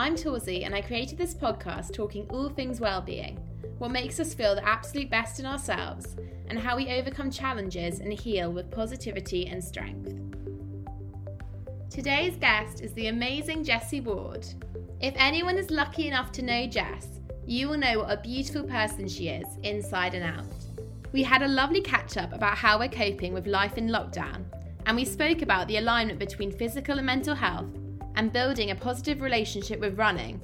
I'm Torsey and I created this podcast talking all things well-being, what makes us feel the absolute best in ourselves, and how we overcome challenges and heal with positivity and strength. Today's guest is the amazing Jessie Ward. If anyone is lucky enough to know Jess, you will know what a beautiful person she is, inside and out. We had a lovely catch up about how we're coping with life in lockdown, and we spoke about the alignment between physical and mental health and building a positive relationship with running.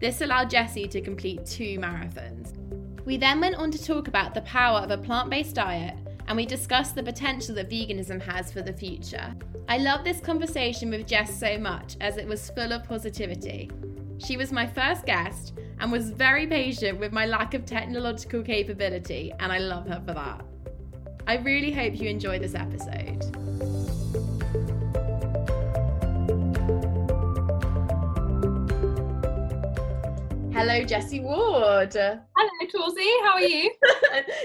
This allowed Jessie to complete two marathons. We then went on to talk about the power of a plant based diet and we discussed the potential that veganism has for the future. I love this conversation with Jess so much as it was full of positivity. She was my first guest and was very patient with my lack of technological capability, and I love her for that. I really hope you enjoy this episode. Hello, Jessie Ward. Hello, Torsey. How are you?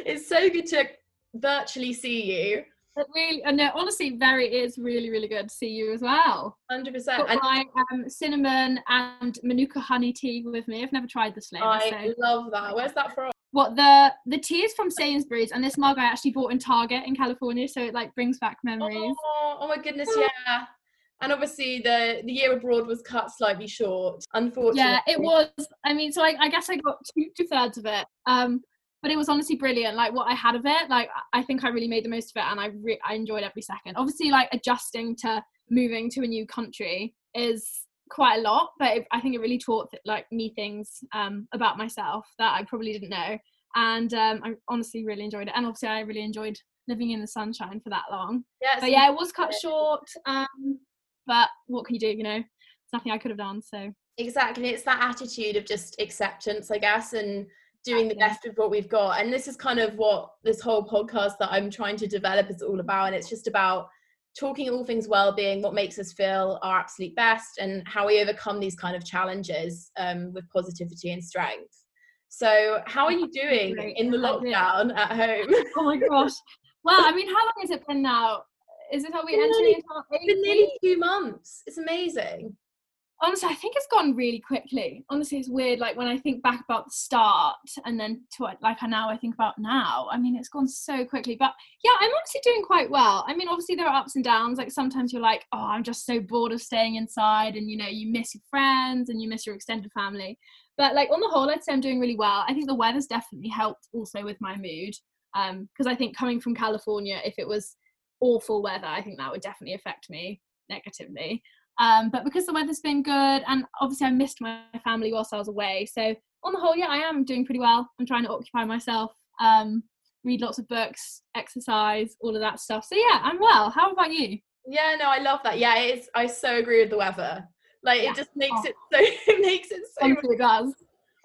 it's so good to virtually see you. It really, and no, honestly, very it is really, really good to see you as well. Hundred percent. my um, cinnamon and manuka honey tea with me. I've never tried this flavour. I So. love that. Where's that from? What the the tea is from Sainsbury's, and this mug I actually bought in Target in California, so it like brings back memories. Oh, oh my goodness, yeah. And obviously, the the year abroad was cut slightly short. Unfortunately, Yeah, it was. I mean, so I, I guess I got two two thirds of it. Um, but it was honestly brilliant. Like what I had of it, like I think I really made the most of it, and I re- I enjoyed every second. Obviously, like adjusting to moving to a new country is quite a lot, but it, I think it really taught like me things um about myself that I probably didn't know, and um, I honestly really enjoyed it. And obviously, I really enjoyed living in the sunshine for that long. Yeah, But yeah, it was cut short. Um, but what can you do? You know, it's nothing I could have done. So exactly. It's that attitude of just acceptance, I guess, and doing the best with what we've got. And this is kind of what this whole podcast that I'm trying to develop is all about. And it's just about talking all things well-being, what makes us feel our absolute best, and how we overcome these kind of challenges um, with positivity and strength. So, how are you doing in the lockdown at home? oh my gosh. Well, I mean, how long has it been now? Is it are we nearly- into our It's been nearly two months. It's amazing. Honestly, I think it's gone really quickly. Honestly, it's weird. Like when I think back about the start and then to what like how now I think about now. I mean, it's gone so quickly. But yeah, I'm honestly doing quite well. I mean, obviously there are ups and downs. Like sometimes you're like, oh, I'm just so bored of staying inside, and you know, you miss your friends and you miss your extended family. But like on the whole, I'd say I'm doing really well. I think the weather's definitely helped also with my mood. Um, because I think coming from California, if it was awful weather, I think that would definitely affect me negatively. Um, but because the weather's been good, and obviously I missed my family whilst I was away, so on the whole, yeah, I am doing pretty well. I'm trying to occupy myself, um, read lots of books, exercise, all of that stuff. So yeah, I'm well. How about you? Yeah, no, I love that. Yeah, it is. I so agree with the weather. Like Yeah. it just makes Oh. it so it makes it so it does.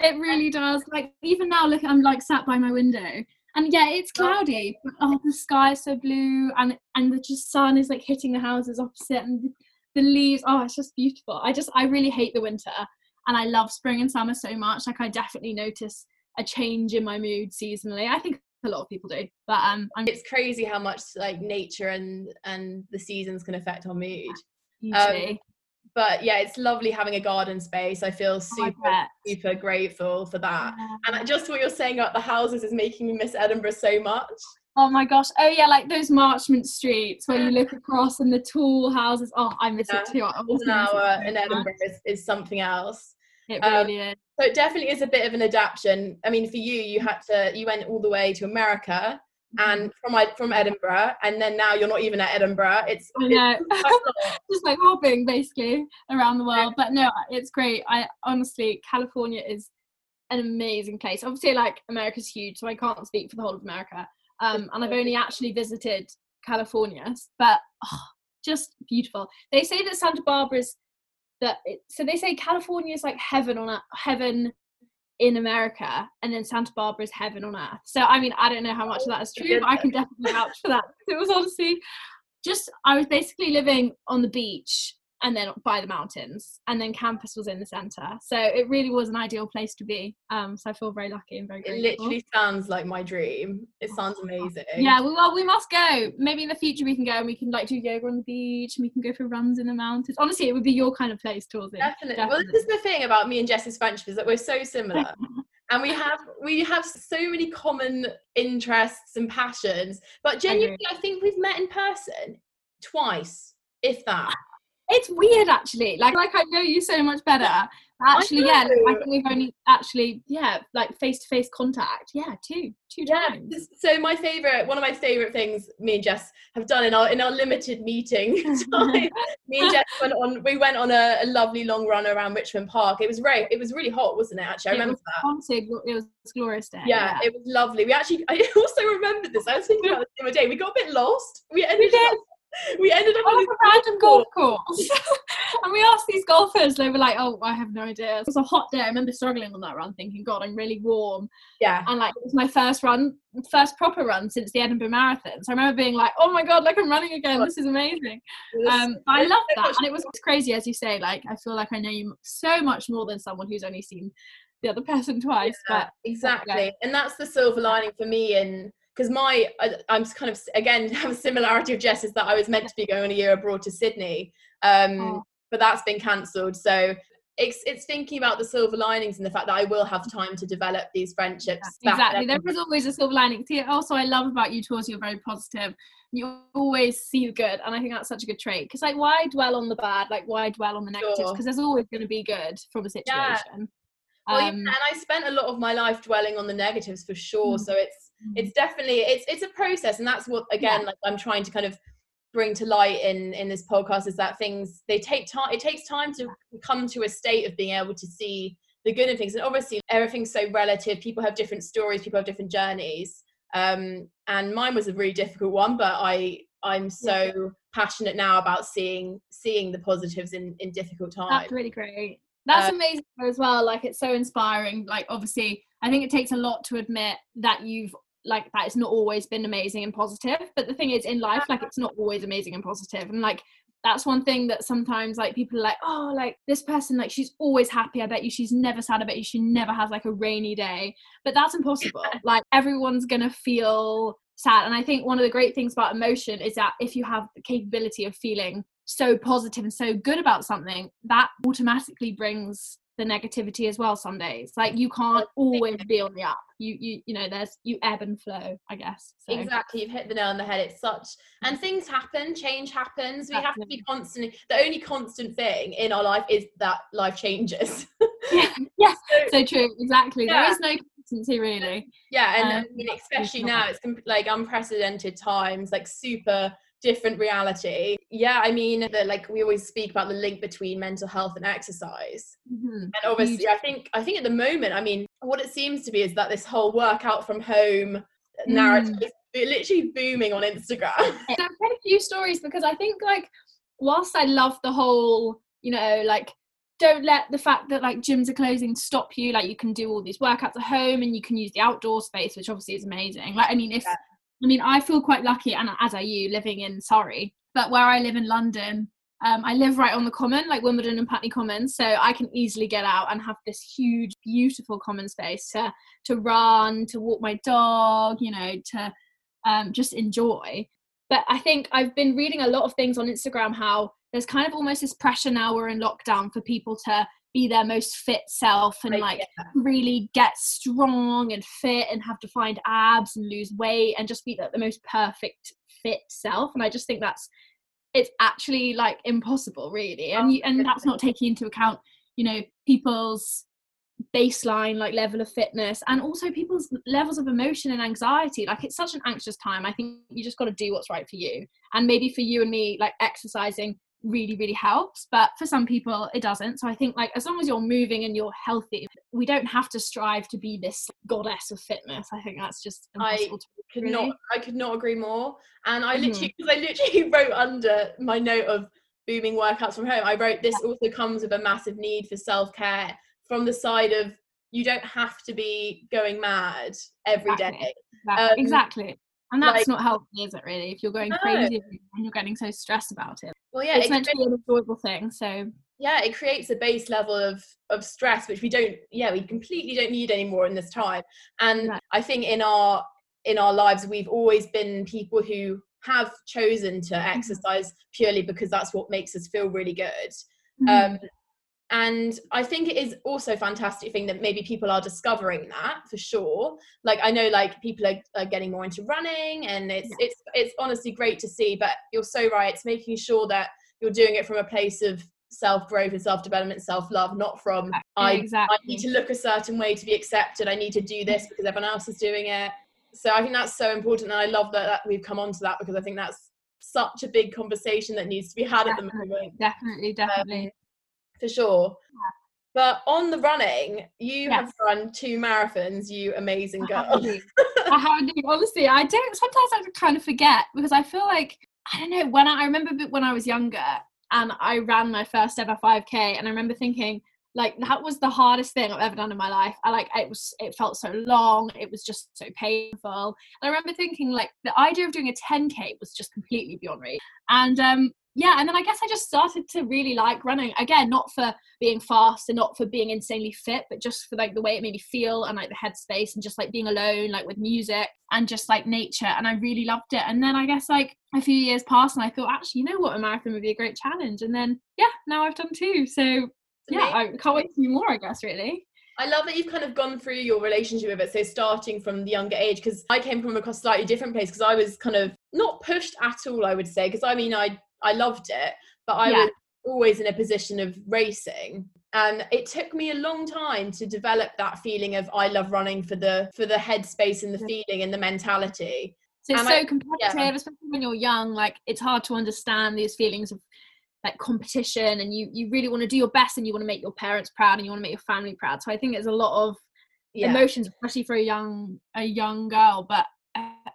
It really does. Like even now, look, I'm like sat by my window, and yeah, it's cloudy, but oh, the sky is so blue, and and the just sun is like hitting the houses opposite, and the, the leaves. Oh, it's just beautiful. I just I really hate the winter, and I love spring and summer so much. Like I definitely notice a change in my mood seasonally. I think a lot of people do, but um, I'm it's crazy how much like nature and and the seasons can affect our mood. Um, but yeah, it's lovely having a garden space. I feel Oh, I super super grateful for that. Yeah. And just what you're saying about the houses is making me miss Edinburgh so much. Oh my gosh. Oh yeah, like those Marchmont streets where you look across and the tall houses. Oh, I miss Yeah. it too. I an hour in. Edinburgh is, is something else. It Um, really is. So it definitely is a bit of an adaptation. I mean, for you, you had to you went all the way to America. And from Ed- from Edinburgh, and then now you're not even at Edinburgh. It's I know. it's quite a lot. Just like hopping basically around the world. But no, it's great. I honestly, California is an amazing place. Obviously, like America's huge, so I can't speak for the whole of America. Um, and I've only actually visited California, but oh, just beautiful. They say that Santa Barbara's that it, so they say California is like heaven on a, heaven in America, and then Santa Barbara is heaven on earth. So I mean, I don't know how much of that is true, but I can definitely vouch for that. It was honestly just I was basically living on the beach and then by the mountains, and then campus was in the center. So it really was an ideal place to be. Um, so I feel very lucky and very It literally sounds like my dream. It sounds amazing. Yeah, well, we must go. Maybe in the future we can go and we can like do yoga on the beach and we can go for runs in the mountains. Honestly, it would be your kind of place, Torsy. Definitely. Well, this is the thing about me and Jess's friendship is that we're so similar. and we have we have so many common interests and passions. But genuinely, I think we've met in person twice, if that. It's weird actually. Like like I know you so much better. Actually, yeah, like, I think we've only actually yeah, like face to face contact. Yeah, two two Yeah. times. So my favorite, one of my favorite things me and Jess have done in our in our limited meeting time. me and Jess went on. We went on a, a lovely long run around Richmond Park. It was very. It was really hot, wasn't it? Actually, I it remember was that. haunted. It was glorious day. Yeah, it was lovely. We actually, I also remembered this. I was thinking about this the other day. We got a bit lost. We ended did. up, we ended up on a random golf course. and we asked these golfers, they were like, Oh, I have no idea. It was a hot day. I remember struggling on that run, thinking, God, I'm really warm. Yeah, And like it was my first run, first proper run since the Edinburgh Marathon. So I remember being like, Oh my god, like I'm running again. This is amazing. Um but I love that. And it was crazy as you say, like I feel like I know you so much more than someone who's only seen the other person twice. Yeah, But exactly and that's the silver lining for me and because my I, i'm kind of again have a similarity of jess is that i was meant to be going a year abroad to sydney um Oh. but that's been cancelled. So it's it's thinking about the silver linings and the fact that i will have time to develop these friendships back exactly. there is always a silver lining. See also i love about you towards you're very positive. You always see the good and i think that's such a good trait. Because like why dwell on the bad? Like why dwell on the negatives? Sure. because there's always going to be good from a Yeah. situation. Well, yeah, Um, and i spent a lot of my life dwelling on the negatives for sure. Mm. so it's it's definitely it's it's a process and that's what again like i'm trying to kind of bring to light in in this podcast is that things they take time it takes time to come to a state of being able to see the good in things and obviously everything's so relative people have different stories people have different journeys um and mine was a really difficult one but i i'm so passionate now about seeing seeing the positives in in difficult times. that's really great. That's Uh, amazing as well like it's so inspiring like obviously i think it takes a lot to admit that you've like that it's not always been amazing and positive but the thing is in life like it's not always amazing and positive and like that's one thing that sometimes like people are like oh like this person like she's always happy i bet you she's never sad i bet you she never has like a rainy day but that's impossible like everyone's gonna feel sad and i think one of the great things about emotion is that if you have the capability of feeling so positive and so good about something that automatically brings the negativity as well some days like you can't always be on the up you you you know there's you ebb and flow i guess so. Exactly, you've hit the nail on the head. It's such, and things happen, change happens. We have to be constantly. The only constant thing in our life is that life changes. yeah yeah So- so true exactly there Yeah. is no consistency really yeah, and I Um, mean, especially now, it's like unprecedented times, like super different reality. Yeah, I mean, the, like we always speak about the link between mental health and exercise. Mhm. and obviously i think i think at the moment i mean what it seems to be is that this whole workout from home narrative Mm. is literally booming on instagram I've read a few stories because I think like whilst I love the whole, you know, like don't let the fact that like gyms are closing stop you. Like you can do all these workouts at home and you can use the outdoor space, which obviously is amazing. Like I mean, if Yeah. I mean, I feel quite lucky, and as are you, living in Surrey. But where I live in London, um, I live right on the common, like Wimbledon and Putney Common, so I can easily get out and have this huge, beautiful common space to to run, to walk my dog, you know, to um, just enjoy. But I think I've been reading a lot of things on Instagram how there's kind of almost this pressure now we're in lockdown for people to be their most fit self and Right, like yeah. really get strong and fit and have defined abs and lose weight and just be like the most perfect fit self. And i just think that's it's actually like impossible really. Oh, and you, and that's not taking into account you know people's baseline like level of fitness and also people's levels of emotion and anxiety. Like it's such an anxious time. I think you just got to do what's right for you. And maybe for you and me like exercising really really helps but for some people it doesn't so i think like as long as you're moving and you're healthy we don't have to strive to be this goddess of fitness i think that's just I impossible to could not I could not agree more. And I Mhm. literally because I literally wrote under my note of booming workouts from home. I wrote this also comes with a massive need for self care from the side of you don't have to be going mad every day. Exactly. Exactly. Um, exactly. And that's like- not healthy, is it really? If you're going No. crazy and you're getting so stressed about it. Well, yeah, it's it meant to be an enjoyable thing. So yeah, it creates a base level of of stress which we don't yeah we completely don't need anymore in this time. And Right. I think in our in our lives we've always been people who have chosen to Mm-hmm. exercise purely because that's what makes us feel really good. mm, um, and i think it is also a fantastic thing that maybe people are discovering that for sure. Like i know like people are, are getting more into running and it's it's it's honestly great to see but you're so right. It's making sure that you're doing it from a place of self-growth and self-development self-love not from I, I exactly. need to look a certain way to be accepted. I need to do this because everyone else is doing it. So i think that's so important and i love that, that we've come on to that because i think that's such a big conversation that needs to be had at the moment. definitely, um, definitely. For sure. But on the running, you have run two marathons, you amazing girl. I have. Honestly, I don't. Sometimes I kind of forget because I feel like I don't know. When I, I remember when I was younger and I ran my first ever 5k, and I remember thinking like that was the hardest thing I've ever done in my life. I like it was. It felt so long. It was just so painful. And I remember thinking like the idea of doing a 10k was just completely beyond me. And um yeah, and then I guess I just started to really like running again, not for being fast and not for being insanely fit, but just for like the way it made me feel and like the headspace and just like being alone, like with music and just like nature. And I really loved it. And then I guess like a few years passed and I thought, actually, you know what, a marathon would be a great challenge. And then yeah, now I've done two. So yeah, I can't wait to do more, I guess, really. I love that you've kind of gone through your relationship with it. So starting from the younger age, because I came from a slightly different place because I was kind of not pushed at all, I would say. Because I mean, I I loved it, but I Yeah. was always in a position of racing. And it took me a long time to develop that feeling of I love running for the for the headspace and the feeling and the mentality. So it's And so I- competitive, especially when you're young. Like it's hard to understand these feelings of like competition, and you you really want to do your best, and you want to make your parents proud, and you want to make your family proud. So I think there's a lot of Yeah. emotions, especially for a young a young girl, but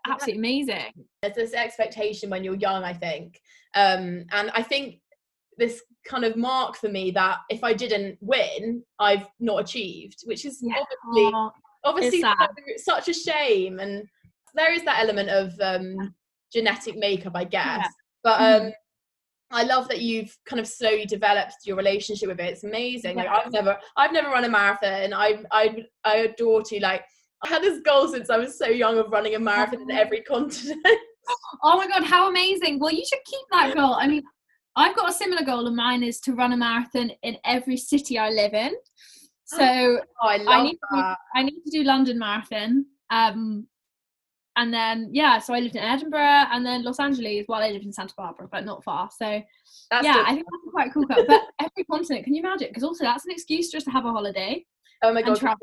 absolutely amazing. there's this expectation when you're young i think um and i think this kind of mark for me that if i didn't win i've not achieved which is Yeah. obviously obviously so- such a shame and there is that element of um genetic makeup i guess Yeah. but Mhm. um I love that you've kind of slowly developed your relationship with it. It's amazing. Like I've never, I've never run a marathon. I, I, I adore to like. I had this goal since I was so young of running a marathon in every continent. oh my god, how amazing! Well, you should keep that goal. I mean, I've got a similar goal, and mine is to run a marathon in every city I live in. So Oh, I I need to do. I need to do London Marathon. Um, and then yeah, so I lived in Edinburgh and then Los Angeles while I lived in Santa Barbara, but not far. So That's yeah, I think that's quite cool. goal. But every continent, can you imagine? Because also that's an excuse just to have a holiday. Oh my god, travel.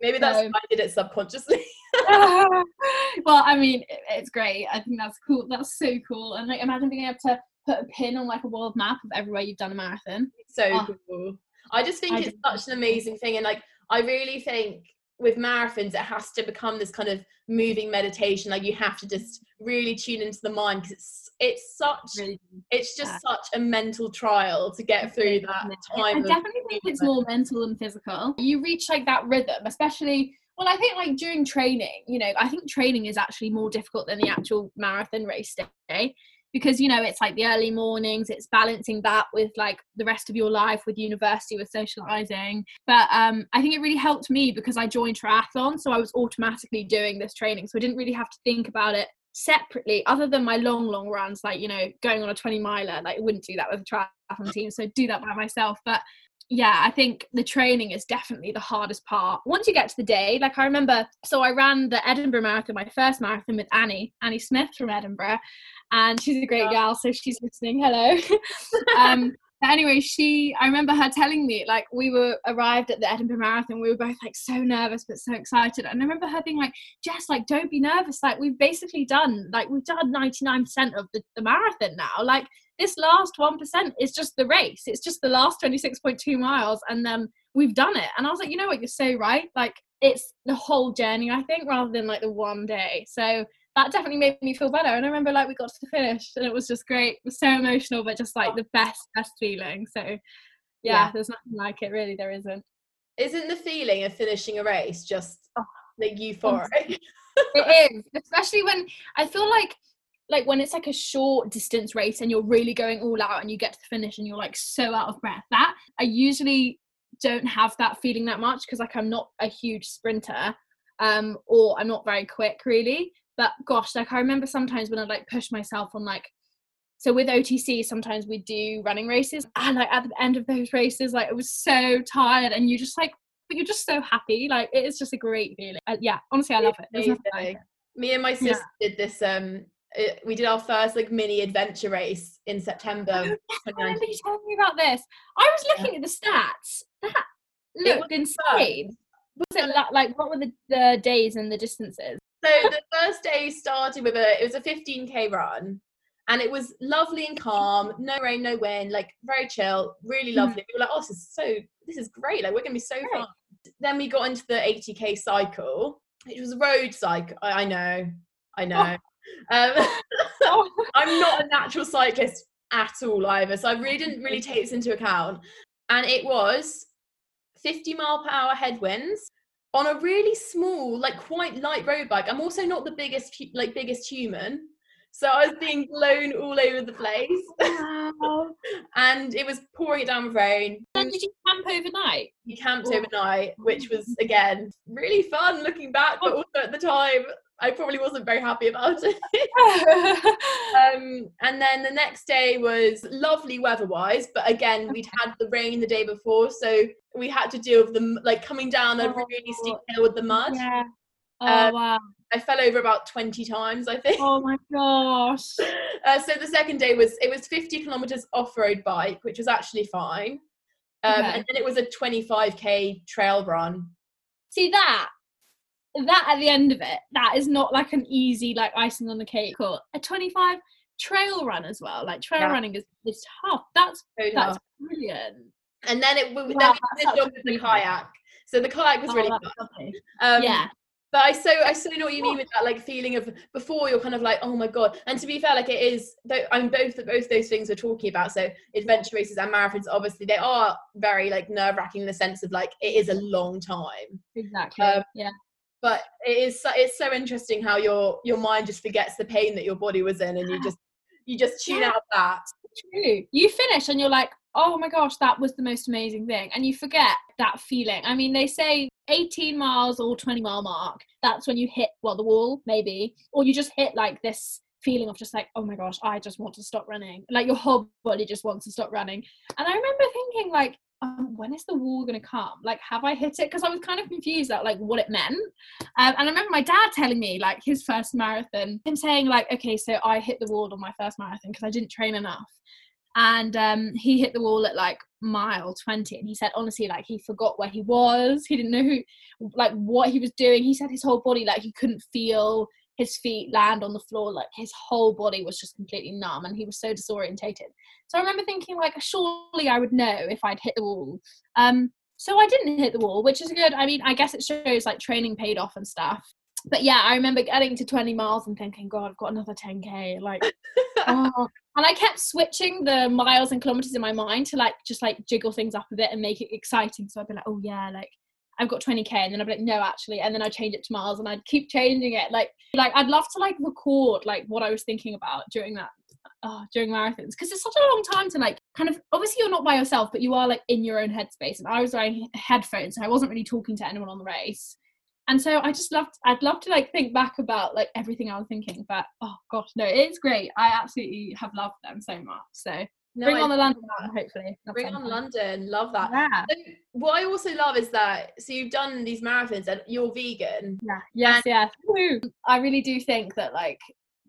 maybe that's So- why I did it subconsciously. well, I mean, it- it's great. I think that's cool. That's so cool. And like, imagine being able to put a pin on like a world map of everywhere you've done a marathon. so Oh. cool. I just think I it's such an amazing thing, and like I really think with marathons it has to become this kind of moving meditation like you have to just really tune into the mind because it's it's such Really it's just such a mental trial to get through that time of definitely think it's more mental than physical. You reach like that rhythm, especially. Well, I think like during training, you know, I think training is actually more difficult than the actual marathon race day because you know it's like the early mornings it's balancing that with like the rest of your life with university with socializing. But um i think it really helped me because i joined triathlon so i was automatically doing this training so i didn't really have to think about it separately other than my long long runs like you know going on a 20 miler like I wouldn't do that with a triathlon team so do that by myself. But yeah i think the training is definitely the hardest part. Once you get to the day like i remember so i ran the edinburgh marathon my first marathon with annie annie smith from edinburgh and she's a great gal so she's listening hello. Um but anyway she i remember her telling me like we were arrived at the edinburgh marathon we were both like so nervous but so excited and i remember her being like jess like don't be nervous like we've basically done like we've done 99% of the, the marathon now like this last 1% is just the race. It's just the last 26.2 miles and then we've done it. And i was like you know what? You're so right. Like it's the whole journey i think rather than like the one day. So that definitely made me feel better. And i remember like we got to the finish and it was just great. It was so emotional but just like the best best feeling. So yeah, Yeah. there's nothing like it really. There isn't. Isn't the feeling of finishing a race just oh. like euphoric it is especially when i feel like like when it's like a short distance race and you're really going all out and you get to the finish and you're like so out of breath that i usually don't have that feeling that much because like i'm not a huge sprinter um or i'm not very quick really. But gosh like i remember sometimes when i like push myself on like so with otc sometimes we do running races and like at the end of those races like i was so tired and you just like but you're just so happy like it is just a great feeling. Uh, yeah honestly i love it. Like Amazing. me and my sister did this um uh, we did our first like mini adventure race in september I 2019. remember you telling me about this. I was looking at the stats. That It looked insane. Was it like what were the, the days and the distances? So the first day started with a it was a 15k run, and it was lovely and calm, no rain, no wind, like very chill, really lovely. We were like, oh, this is so this is great, like we're gonna be so Great. fun. Then we got into the 80k cycle, which was a road cycle. I, I know, I know. Um, Oh. I'm not a natural cyclist at all either, so I really didn't really take this into account. And it was 50 mile per hour headwinds on a really small, like quite light road bike. I'm also not the biggest, like biggest human, so I was being blown all over the place, Wow. and it was pouring it down with rain. Then did you camp overnight? We camped Oh. overnight, which was again really fun looking back, but also at the time I probably wasn't very happy about it. um, and then the next day was lovely weather-wise, but again we'd had the rain the day before, so we had to deal with the m- like coming down a really steep hill with the mud. yeah. Oh Um, wow. I fell over about 20 times, I think. Oh my gosh. Uh, so the second day was it was 50 kilometers off-road bike, which was actually fine. Um, Okay. And then it was a 25k trail run. See that? That at the end of it, that is not like an easy like icing on the cake or a 25 trail run as well. Like trail Yeah. running is, is tough. That's So that's tough. brilliant. And then it Wow, then we finished off with the kayak. So the kayak was Oh, really fun. Um, yeah. But I so I so know what you mean with that like feeling of before you're kind of like oh my god. And to be fair, like it is. though I'm both both those things we're talking about. So adventure races and marathons, obviously they are very like nerve wracking in the sense of like it is a long time. Exactly. um, yeah. But it is so, it's so interesting how your your mind just forgets the pain that your body was in, and you just you just tune Yeah. out that. True. You finish and you're like, oh my gosh, that was the most amazing thing. And you forget that feeling. I mean, they say 18 miles or 20 mile mark, that's when you hit, well, the wall, maybe, or you just hit like this feeling of just like, oh my gosh, I just want to stop running. Like your whole body just wants to stop running. And I remember thinking, like, um, when is the wall going to come? Like, have I hit it? Because I was kind of confused at like what it meant. Um, and I remember my dad telling me like his first marathon, him saying like, okay, so I hit the wall on my first marathon because I didn't train enough. And um, he hit the wall at like mile 20. And he said, honestly, like he forgot where he was. He didn't know who, like what he was doing. He said his whole body, like he couldn't feel his feet land on the floor. Like his whole body was just completely numb and he was so disorientated. So I remember thinking, like, surely I would know if I'd hit the wall. Um, So I didn't hit the wall, which is good. I mean, I guess it shows like training paid off and stuff. But yeah, I remember getting to 20 miles and thinking, God, I've got another 10k. Like, oh. and I kept switching the miles and kilometers in my mind to like just like jiggle things up a bit and make it exciting. So I'd be like, oh yeah, like I've got 20k, and then I'd be like, no, actually, and then I'd change it to miles, and I'd keep changing it. Like, like I'd love to like record like what I was thinking about during that oh, during marathons because it's such a long time to like kind of obviously you're not by yourself but you are like in your own headspace and i was wearing headphones so i wasn't really talking to anyone on the race and so i just loved i'd love to like think back about like everything i was thinking but oh gosh no it's great i absolutely have loved them so much so no, bring I on the London hopefully. Bring on London, love that. Yeah. So what I also love is that so you've done these marathons and you're vegan. Yeah. Yes. Yes. I really do think that like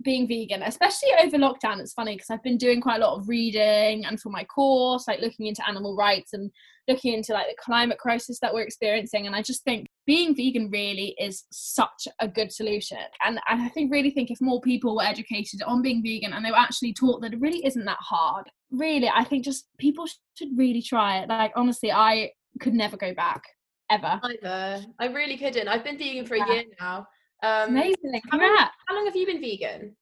being vegan, especially over lockdown, it's funny because I've been doing quite a lot of reading and for my course, like looking into animal rights and looking into like the climate crisis that we're experiencing. And I just think being vegan really is such a good solution. And, and I think really think if more people were educated on being vegan and they were actually taught that it really isn't that hard, really, I think just people should really try it. Like honestly, I could never go back ever. Either. I really couldn't. I've been vegan for a year now um, Amazing. How long, how long have you been vegan?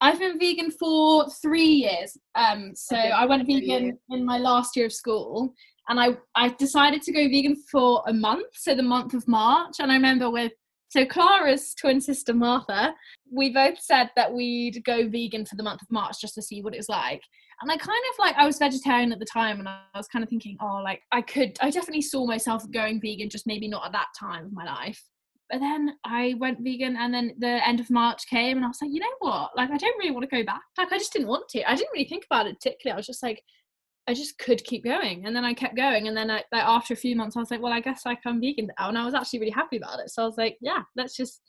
I've been vegan for three years. Um, so okay, I went vegan in my last year of school, and I I decided to go vegan for a month, so the month of March. And I remember with so Clara's twin sister Martha, we both said that we'd go vegan for the month of March just to see what it's like. And I kind of like I was vegetarian at the time, and I was kind of thinking, oh, like I could, I definitely saw myself going vegan, just maybe not at that time of my life but then I went vegan and then the end of March came and I was like, you know what? Like I don't really want to go back. Like I just didn't want to. I didn't really think about it particularly. I was just like, I just could keep going. And then I kept going. And then I, like after a few months, I was like, well, I guess like I'm vegan now. And I was actually really happy about it. So I was like, yeah, let's just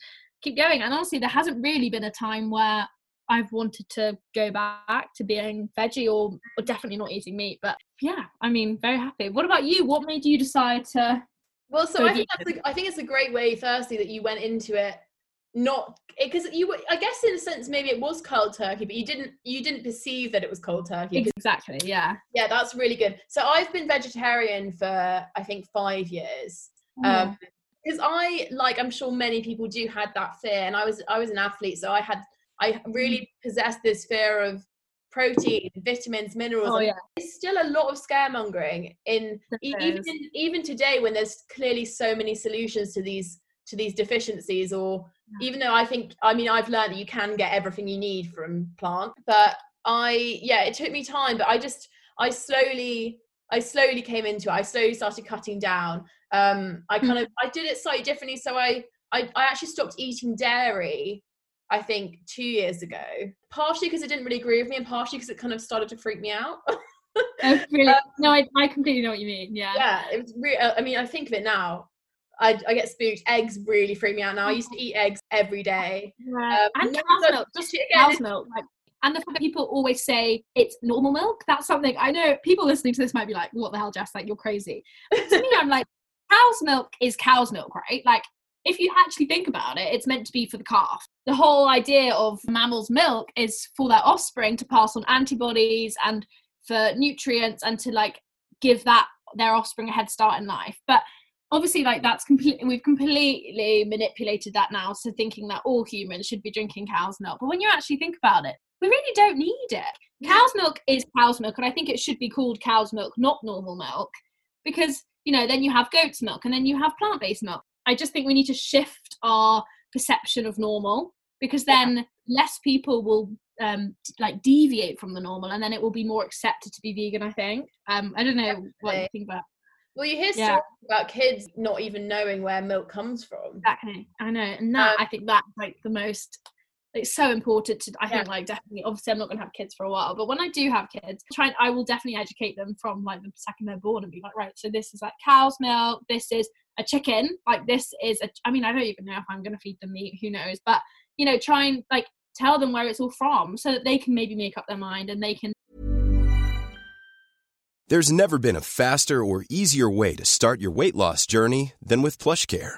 keep going. And honestly, there hasn't really been a time where I've wanted to go back to being veggie or, or definitely not eating meat. But yeah, I mean, very happy. What about you? What made you decide to well, so I think that's a, I think it's a great way, firstly, that you went into it not because you were I guess in a sense maybe it was cold turkey, but you didn't you didn't perceive that it was cold turkey. Exactly. Yeah. Yeah, that's really good. So I've been vegetarian for I think five years. Mm. Um, because I like I'm sure many people do had that fear, and I was I was an athlete, so I had I really mm. possessed this fear of protein, vitamins, minerals. Oh, yeah. There's still a lot of scaremongering in even even today when there's clearly so many solutions to these to these deficiencies or yeah. even though I think I mean I've learned that you can get everything you need from plant but I yeah it took me time but I just I slowly I slowly came into it I slowly started cutting down um I kind mm. of I did it slightly differently so I I, I actually stopped eating dairy I think two years ago, partially because it didn't really agree with me, and partially because it kind of started to freak me out. oh, really? Um, no, I, I completely know what you mean. Yeah. Yeah, it was really. I mean, I think of it now. I, I get spooked. Eggs really freak me out now. I used to eat eggs every day. Yeah. Um, and cow's milk, just cow's milk. Like, and the fact that people always say it's normal milk, that's something I know people listening to this might be like, what the hell, Jess? Like, you're crazy. But to me, I'm like, cow's milk is cow's milk, right? Like, if you actually think about it, it's meant to be for the calf. The whole idea of mammals' milk is for their offspring to pass on antibodies and for nutrients and to like give that their offspring a head start in life. But obviously like that's completely we've completely manipulated that now so thinking that all humans should be drinking cow's milk. But when you actually think about it, we really don't need it. Cow's milk is cow's milk and I think it should be called cow's milk, not normal milk. Because, you know, then you have goat's milk and then you have plant-based milk. I just think we need to shift our perception of normal because then yeah. less people will um like deviate from the normal and then it will be more accepted to be vegan i think um i don't know Definitely. what you think about well you hear yeah. stories about kids not even knowing where milk comes from exactly i know and that um, i think that's like the most it's so important to i think like definitely obviously i'm not going to have kids for a while but when i do have kids try i will definitely educate them from like the second they're born and be like right so this is like cow's milk this is a chicken like this is a i mean i don't even know if i'm going to feed them meat who knows? But you know try and like tell them where it's all from so that they can maybe make up their mind and they can there's never been a faster or easier way to start your weight loss journey than with PlushCare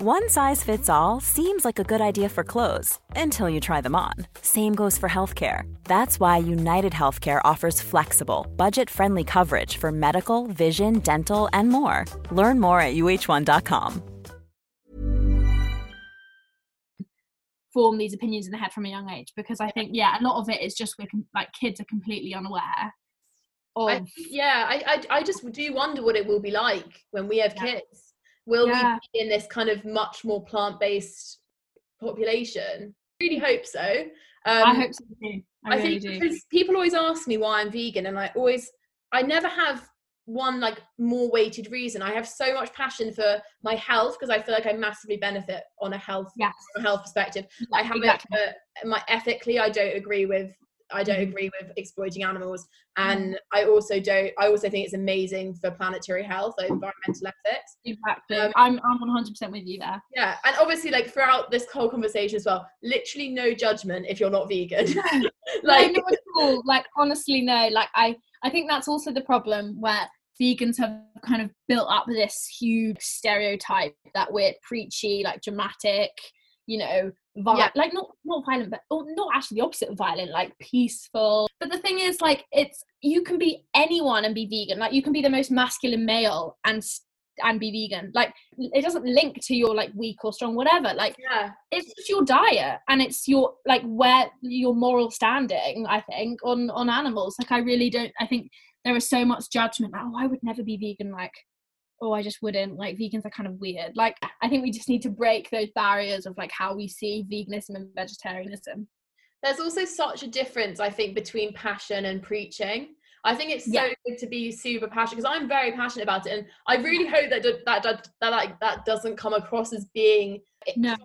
One size fits all seems like a good idea for clothes until you try them on. Same goes for healthcare. That's why United Healthcare offers flexible, budget friendly coverage for medical, vision, dental, and more. Learn more at uh1.com. form these opinions in the head from a young age because I think yeah a lot of it is just we're com- like kids are completely unaware of I, yeah I, I i just do wonder what it will be like when we have Yeah. kids will Yeah. we be in this kind of much more plant-based population really hope so um, I hope so too I, I really think do because people always ask me why I'm vegan, and I always, I never have one like more weighted reason. I have so much passion for my health because I feel like I massively benefit on a health yes from a health perspective. Yeah, I have exactly. it for my ethically. I don't agree with. I don't Mhm. agree with exploiting animals, Mm-hmm. and I also don't. I also think it's amazing for planetary health, like environmental ethics. exactly um, I'm I'm 100 percent with you there Yeah, and obviously, like throughout this whole conversation as well, literally no judgment if you're not vegan. like no, not at all. like honestly no like I I think that's also the problem where vegans have kind of built up this huge stereotype that we're preachy like dramatic you know vi- Yeah. like not not violent but or not actually the opposite of violent like peaceful. But the thing is like it's you can be anyone and be vegan. Like you can be the most masculine male and and be vegan. Like it doesn't link to your like weak or strong whatever. Like yeah, it's just your diet and it's your like where your moral standing i think on on animals. Like i really don't i think there is so much judgment like, oh i would never be vegan like oh i just wouldn't like vegans are kind of weird like i think we just need to break those barriers of like how we see veganism and vegetarianism there's also such a difference i think between passion and preaching i think it's so Yeah. good to be super passionate because i'm very passionate about it and i really hope that that that, that, like that doesn't come across as being No.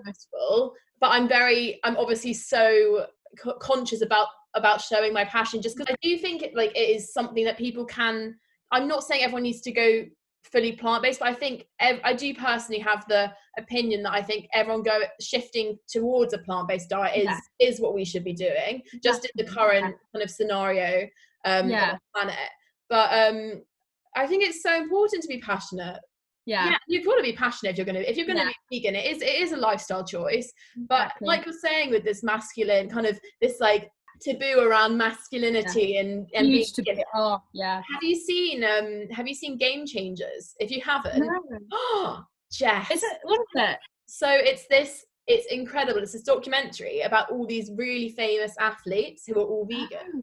but i'm very i'm obviously so co- conscious about about showing my passion just because i do think it like it is something that people can i'm not saying everyone needs to go fully plant-based but i think ev- i do personally have the opinion that i think everyone go shifting towards a plant-based diet is Yeah. is what we should be doing just in the current kind of scenario um Yeah. planet but um i think it's so important to be passionate yeah, yeah, you've got to be passionate if you're going to if you're going to Yeah. be vegan it is it is a lifestyle choice but exactly. like you're saying with this masculine kind of this like taboo around masculinity and and being Huge to be oh yeah. Have you seen um have you seen game changers? If you haven't No. oh jess. Is it what is it? So it's this it's incredible. It's this documentary about all these really famous athletes who are all vegan.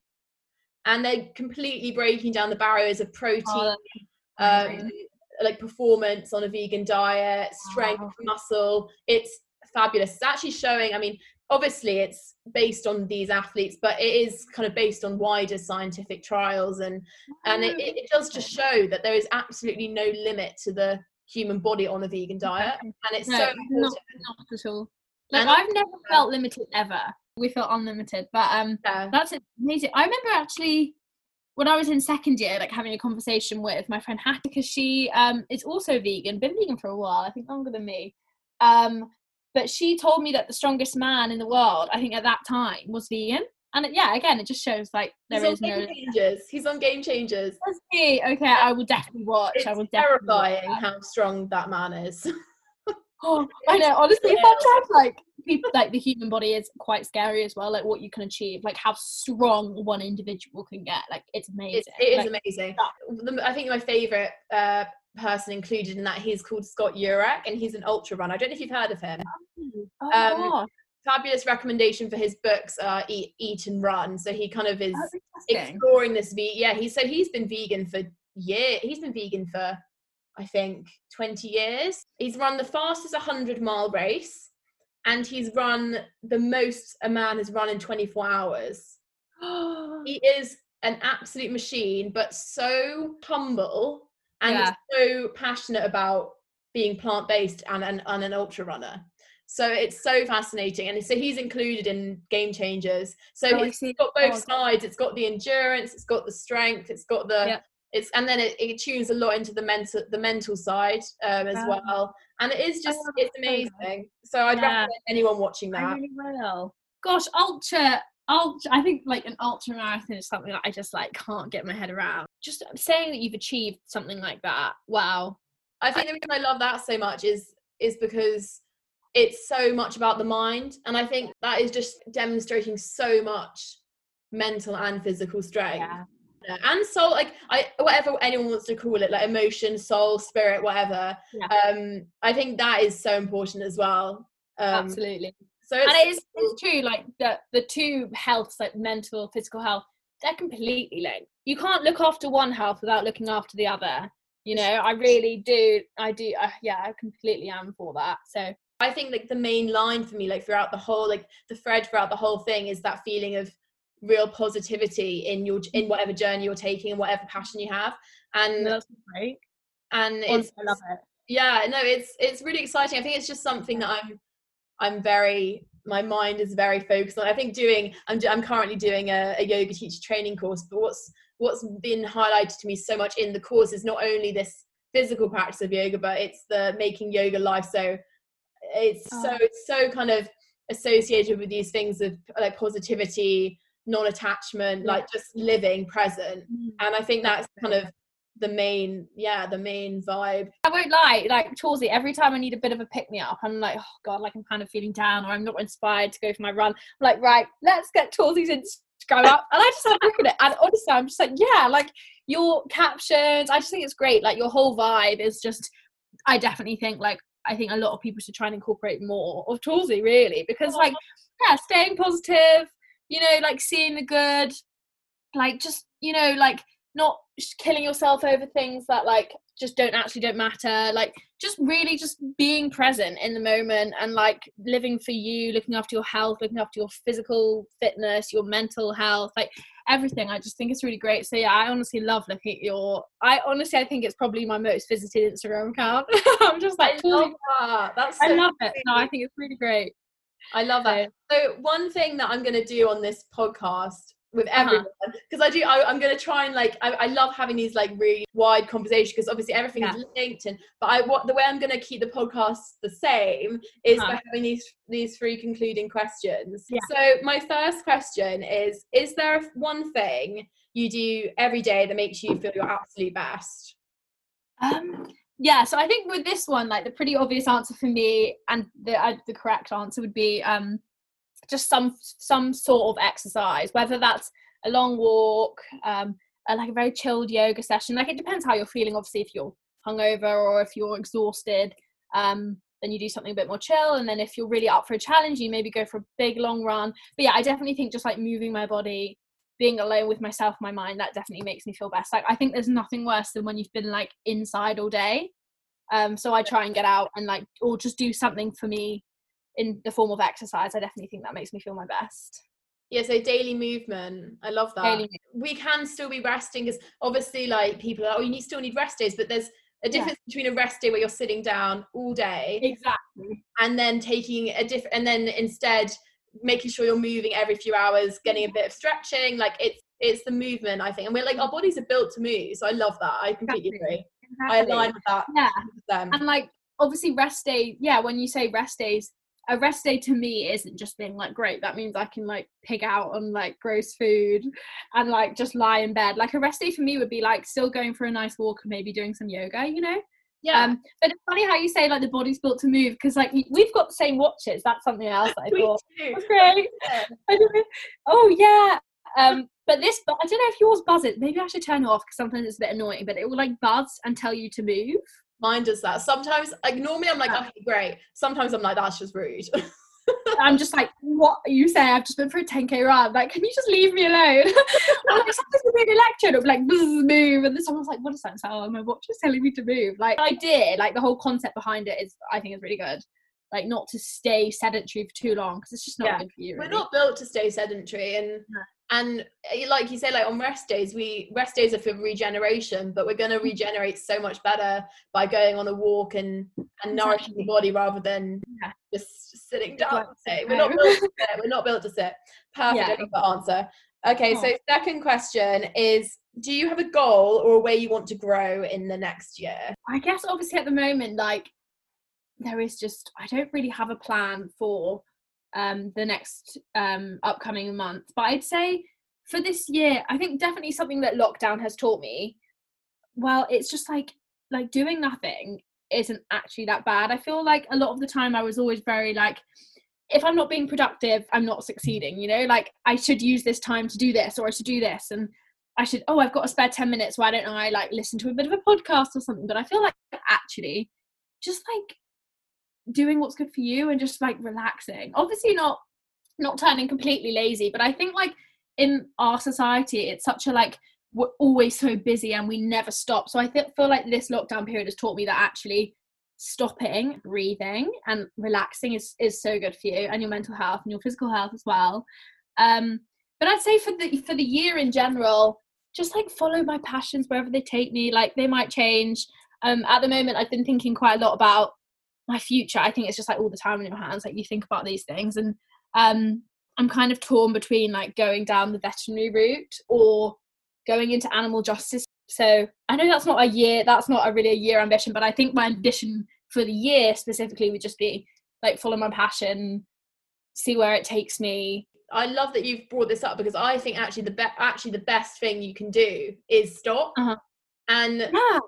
And they're completely breaking down the barriers of protein Oh, um, like performance on a vegan diet, strength, Wow. muscle. It's fabulous. It's actually showing, I mean, obviously it's based on these athletes, but it is kind of based on wider scientific trials and and it, it does just show that there is absolutely no limit to the human body on a vegan diet. And it's No, so not, not at all. Like And- I've never felt limited ever. We felt unlimited, but um, Yeah. that's amazing. I remember actually when I was in second year, like having a conversation with my friend Hattie because she um is also vegan, been vegan for a while, I think longer than me. Um, but she told me that the strongest man in the world, I think at that time, was vegan. and it- yeah, again, it just shows like there He's is on no. Game Changers. He's on Game Changers. Does he? Okay, I will definitely watch. It's I will definitely terrifying how strong that man is. Oh, I know. Honestly, sometimes like people, like the human body is quite scary as well. Like what you can achieve, like how strong one individual can get. Like it's amazing. It's, it is Like, amazing. I think my favorite uh, person included in that he's called Scott Jurek, and he's an ultra runner. I don't know if you've heard of him. Oh, Um, gosh, Fabulous recommendation for his books, Eat, Eat and Run. So he kind of is exploring this. Ve- yeah, he so he's been vegan for year. He's been vegan for I think 20 years. He's run the fastest 100 mile race, and he's run the most a man has run in 24 hours. he is an absolute machine, but so humble and Yeah. so passionate about being plant based and, and, and an ultra runner. So it's so fascinating. And so he's included in Game Changers. So Oh, I it's got both Oh, sides. It's got the endurance, it's got the strength, it's got the Yeah. it's and then it, it tunes a lot into the mental the mental side um, as Yeah. well. And it is just Oh, it's amazing. So I'd Yeah. recommend anyone watching I that. really will. Gosh, ultra, ultra. I think like an ultra marathon is something that I just like can't get my head around. Just saying that you've achieved something like that. Wow. I think the reason I love that so much is is because it's so much about the mind, and I think that is just demonstrating so much mental and physical strength. Yeah, And soul, like I, whatever anyone wants to call it, like emotion, soul, spirit, whatever. Yeah. Um, I think that is so important as well. Um, Absolutely. So and it's, it is true like the the two healths like mental physical health they're completely linked. You can't look after one health without looking after the other you know? I really do i do uh, yeah i completely am for that. So I think like the main line for me, like throughout the whole, like the thread throughout the whole thing, is that feeling of real positivity in your in whatever journey you're taking and whatever passion you have. And that's great and it's i love it. Yeah no it's it's really exciting. I think it's just something that i'm i'm very my mind is very focused on i think doing i'm, I'm currently doing a, a yoga teacher training course but what's what's been highlighted to me so much in the course is not only this physical practice of yoga but it's the making yoga life so it's oh. so Oh. it's so kind of associated with these things of like positivity non-attachment Yeah. like just living present mm. and i think that's kind of the main yeah the main vibe I won't lie, like Torsey, every time I need a bit of a pick me up, I'm like, oh god, like I'm kind of feeling down or I'm not inspired to go for my run. I'm like, right, let's get Torsey's Instagram up. And I just have a look at it. And honestly, I'm just like, yeah, like your captions, I just think it's great. Like your whole vibe is just I definitely think like I think a lot of people should try and incorporate more of Torsey really because like yeah, staying positive, you know, like seeing the good, like just, you know, like not killing yourself over things that like just don't actually don't matter like just really just being present in the moment and like living for you looking after your health looking after your physical fitness your mental health like everything. I just think it's really great. So yeah i honestly love looking at your i honestly i think it's probably my most visited instagram account. I'm just like I love that. That's I love it. No i think it's really great. I love that. So one thing that I'm going to do on this podcast with everyone because I do I, I'm going to try and like I, I love having these like really wide conversations because obviously everything is linked and but I what the way I'm going to keep the podcast the same is Uh-huh. by having these these three concluding questions. Yeah. So my first question is is there one thing you do every day that makes you feel your absolute best? Um, yeah, so I think with this one, like the pretty obvious answer for me, and the uh, the correct answer would be um, just some some sort of exercise, whether that's a long walk, um, like a very chilled yoga session. Like it depends how you're feeling. Obviously, if you're hungover or if you're exhausted, um, then you do something a bit more chill. And then if you're really up for a challenge, you maybe go for a big long run. But yeah, I definitely think just like moving my body, being alone with myself, my mind, that definitely makes me feel best. Like I think there's nothing worse than when you've been like inside all day. Um, so I try and get out and like, or just do something for me in the form of exercise. I definitely think that makes me feel my best. Yeah, so daily movement. I love that. We can still be resting because obviously, like people are, oh, you need, still need rest days, but there's a Yeah. difference between a rest day where you're sitting down all day Exactly. and then taking a different, and then instead making sure you're moving every few hours, getting a bit of stretching. Like it's it's the movement, I think, and we're like our bodies are built to move. So I love that. I completely Exactly. agree. I Exactly. align with that. Yeah. 100%. and like obviously rest day yeah when you say rest days a rest day to me isn't just being like great that means i can like pig out on like gross food and like just lie in bed. Like a rest day for me would be like still going for a nice walk and maybe doing some yoga you know? Yeah. um but it's funny how you say like the body's built to move because like we've got the same watches that's something else i thought was great. Oh yeah. Um but this but i don't know if yours buzzes maybe i should turn it off because sometimes it's a bit annoying but it will like buzz and tell you to move Mine does that. Sometimes, like normally, I'm like, okay, great. Sometimes I'm like, that's just rude. I'm just like, what you say? I've just been for a 10k run. Like, can you just leave me alone? or like sometimes we're doing a lecture and it'll be like, move. And then someone's like, what does that sound? like? My watch is telling me to move. Like, I did. Like, the whole concept behind it is, I think, is really good. Like, not to stay sedentary for too long because it's just not Yeah. good for you. We're not built to stay sedentary, and No. And uh, like you say, like on rest days, we rest days are for regeneration, but we're going to regenerate so much better by going on a walk and and nourishing the body rather than Yeah. just sitting down. like all sit We're not built to sit. We're not built to sit. Perfect. Yeah. I love that answer. Okay, so Oh. second question is: Do you have a goal or a way you want to grow in the next year? I guess obviously at the moment, like there is just I don't really have a plan for um the next um upcoming month. But I'd say for this year, I think definitely something that lockdown has taught me. Well, it's just like like doing nothing isn't actually that bad. I feel like a lot of the time I was always very like if I'm not being productive, I'm not succeeding, you know? Like I should use this time to do this or should do this and I should oh I've got a spare 10 minutes why don't I like listen to a bit of a podcast or something but I feel like actually just like doing what's good for you and just like relaxing. Obviously not not turning completely lazy but I think like in our society it's such a like we're always so busy and we never stop. So I th- feel like this lockdown period has taught me that actually stopping breathing and relaxing is is so good for you and your mental health and your physical health as well. Um but i'd say for the for the year in general just like follow my passions wherever they take me. Like they might change. Um at the moment i've been thinking quite a lot about my future i think it's just like all the time in your hands like you think about these things and um i'm kind of torn between like going down the veterinary route or going into animal justice so i know that's not a year that's not a really a year ambition but i think my ambition for the year specifically would just be like follow my passion see where it takes me I love that you've brought this up because I think actually the be- actually the best thing you can do is stop. Uh-huh. And yeah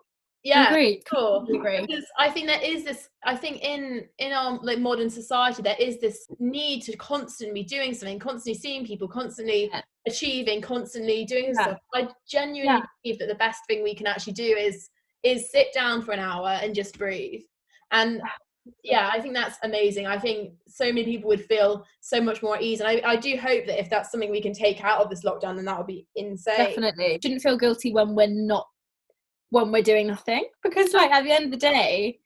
yeah, agree sure. completely agree Because I think there is this. I think in in our like modern society, there is this need to constantly be doing something, constantly seeing people, constantly Yeah. achieving, constantly doing Yeah. stuff. I genuinely Yeah. believe that the best thing we can actually do is is sit down for an hour and just breathe. And yeah, I think that's amazing. I think so many people would feel so much more at ease. And I, I do hope that if that's something we can take out of this lockdown, then that would be insane. definitely shouldn't feel guilty when we're not when we're doing nothing because like at the end of the day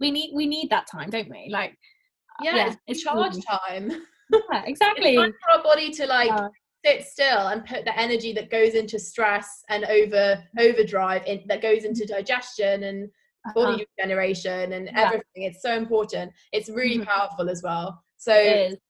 we need we need that time don't we like Yeah, Yeah, it's charge time. yeah, exactly It's time for our body to like Yeah. sit still and put the energy that goes into stress and over overdrive in, that goes into digestion and Uh-huh. body regeneration and Yeah. everything. It's so important. It's really Mhm. powerful as well. So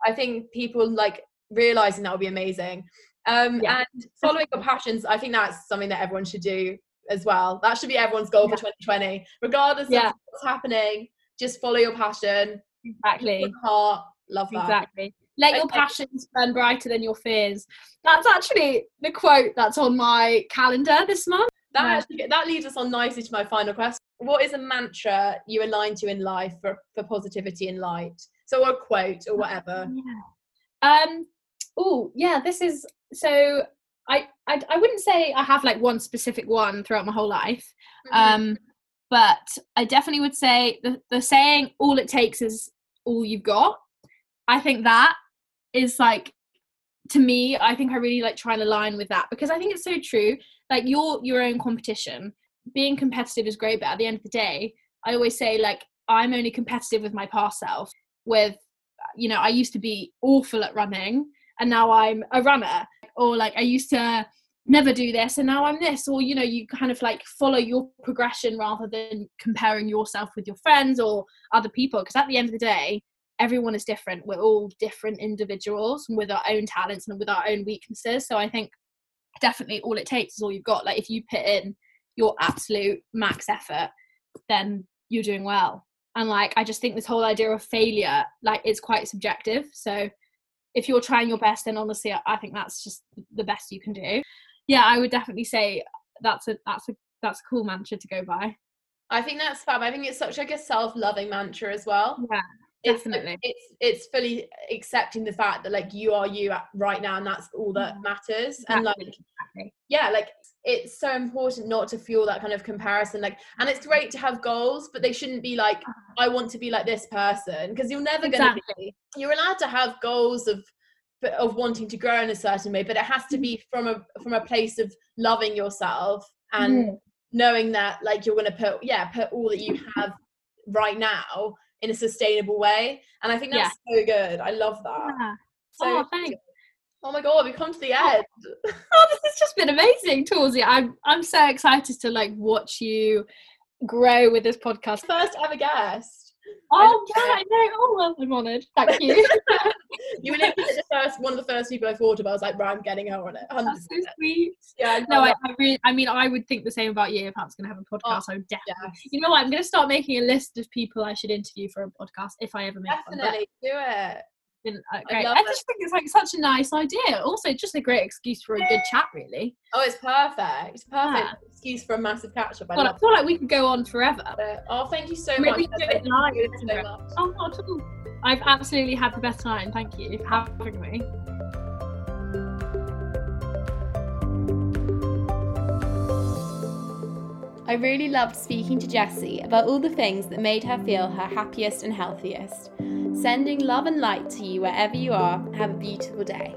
I think people like realizing that would be amazing. Um, Yeah. And following your passions, I think that's something that everyone should do as well. That should be everyone's goal Yeah. for 2020, regardless Yeah. of what's happening. Just follow your passion, exactly your heart. Love that. exactly let your passions burn brighter than your fears that's actually the quote that's on my calendar this month That Yeah. actually that leads us on nicely to my final question. What is a mantra you align to in life for, for positivity and light? So a quote or whatever. Yeah. Um. Oh, yeah. This is so. I, I I wouldn't say I have like one specific one throughout my whole life. Mhm. Um, but I definitely would say the the saying "all it takes is all you've got." I think that is like to me. I think I really like try and align with that because I think it's so true. Like you're your own competition. Being competitive is great, but at the end of the day, I always say like I'm only competitive with my past self. With you know, I used to be awful at running and now I'm a runner. Or like I used to never do this and now I'm this. Or, you know, you kind of like follow your progression rather than comparing yourself with your friends or other people. Because at the end of the day, everyone is different. We're all different individuals with our own talents and with our own weaknesses. So I think definitely all it takes is all you've got. Like if you put in your absolute max effort, then you're doing well. and like i just think this whole idea of failure like it's quite subjective so if you're trying your best then honestly i think that's just the best you can do yeah i would definitely say that's a that's a that's a cool mantra to go by I think that's fab. I think it's such like a self-loving mantra as well. Yeah, it's, definitely. It's it's fully accepting the fact that like you are you right now, and that's all that Mm-hmm. matters. And like exactly. yeah, like it's so important not to feel that kind of comparison. Like, and it's great to have goals, but they shouldn't be like I want to be like this person because you're never going to Exactly. be. You're allowed to have goals of of wanting to grow in a certain way, but it has to Mm-hmm. be from a from a place of loving yourself and Yeah. knowing that like you're going to put yeah put all that you have right now in a sustainable way and i think that's so good i love that Yeah. so oh thanks oh my god we've come to the oh, end oh, this has just been amazing, Torsy. I'm I'm so excited to like watch you grow with this podcast. first ever guest Oh yeah, I know. Oh well, I'm honoured. Thank you. you were literally the first one of the first people i thought of i was like right i'm getting her on it 100%. That's so sweet. yeah No, I, I really, I mean, I would think the same about you if I was going to have a oh, podcast. I would definitely. Yes. You know what? I'm going to start making a list of people I should interview for a podcast if I ever make one. Definitely do it been, uh, great. I it. just think it's like such a nice idea. Also, just a great excuse for a good chat, really. oh it's perfect perfect Yeah. excuse for a massive catch up i God, I feel like we could go on forever. oh thank you so Maybe much we can do Thank it live, you so much Oh, not at all. I've absolutely had the best time. Thank you for having me. I really loved speaking to Jessie about all the things that made her feel her happiest and healthiest. Sending love and light to you wherever you are. Have a beautiful day.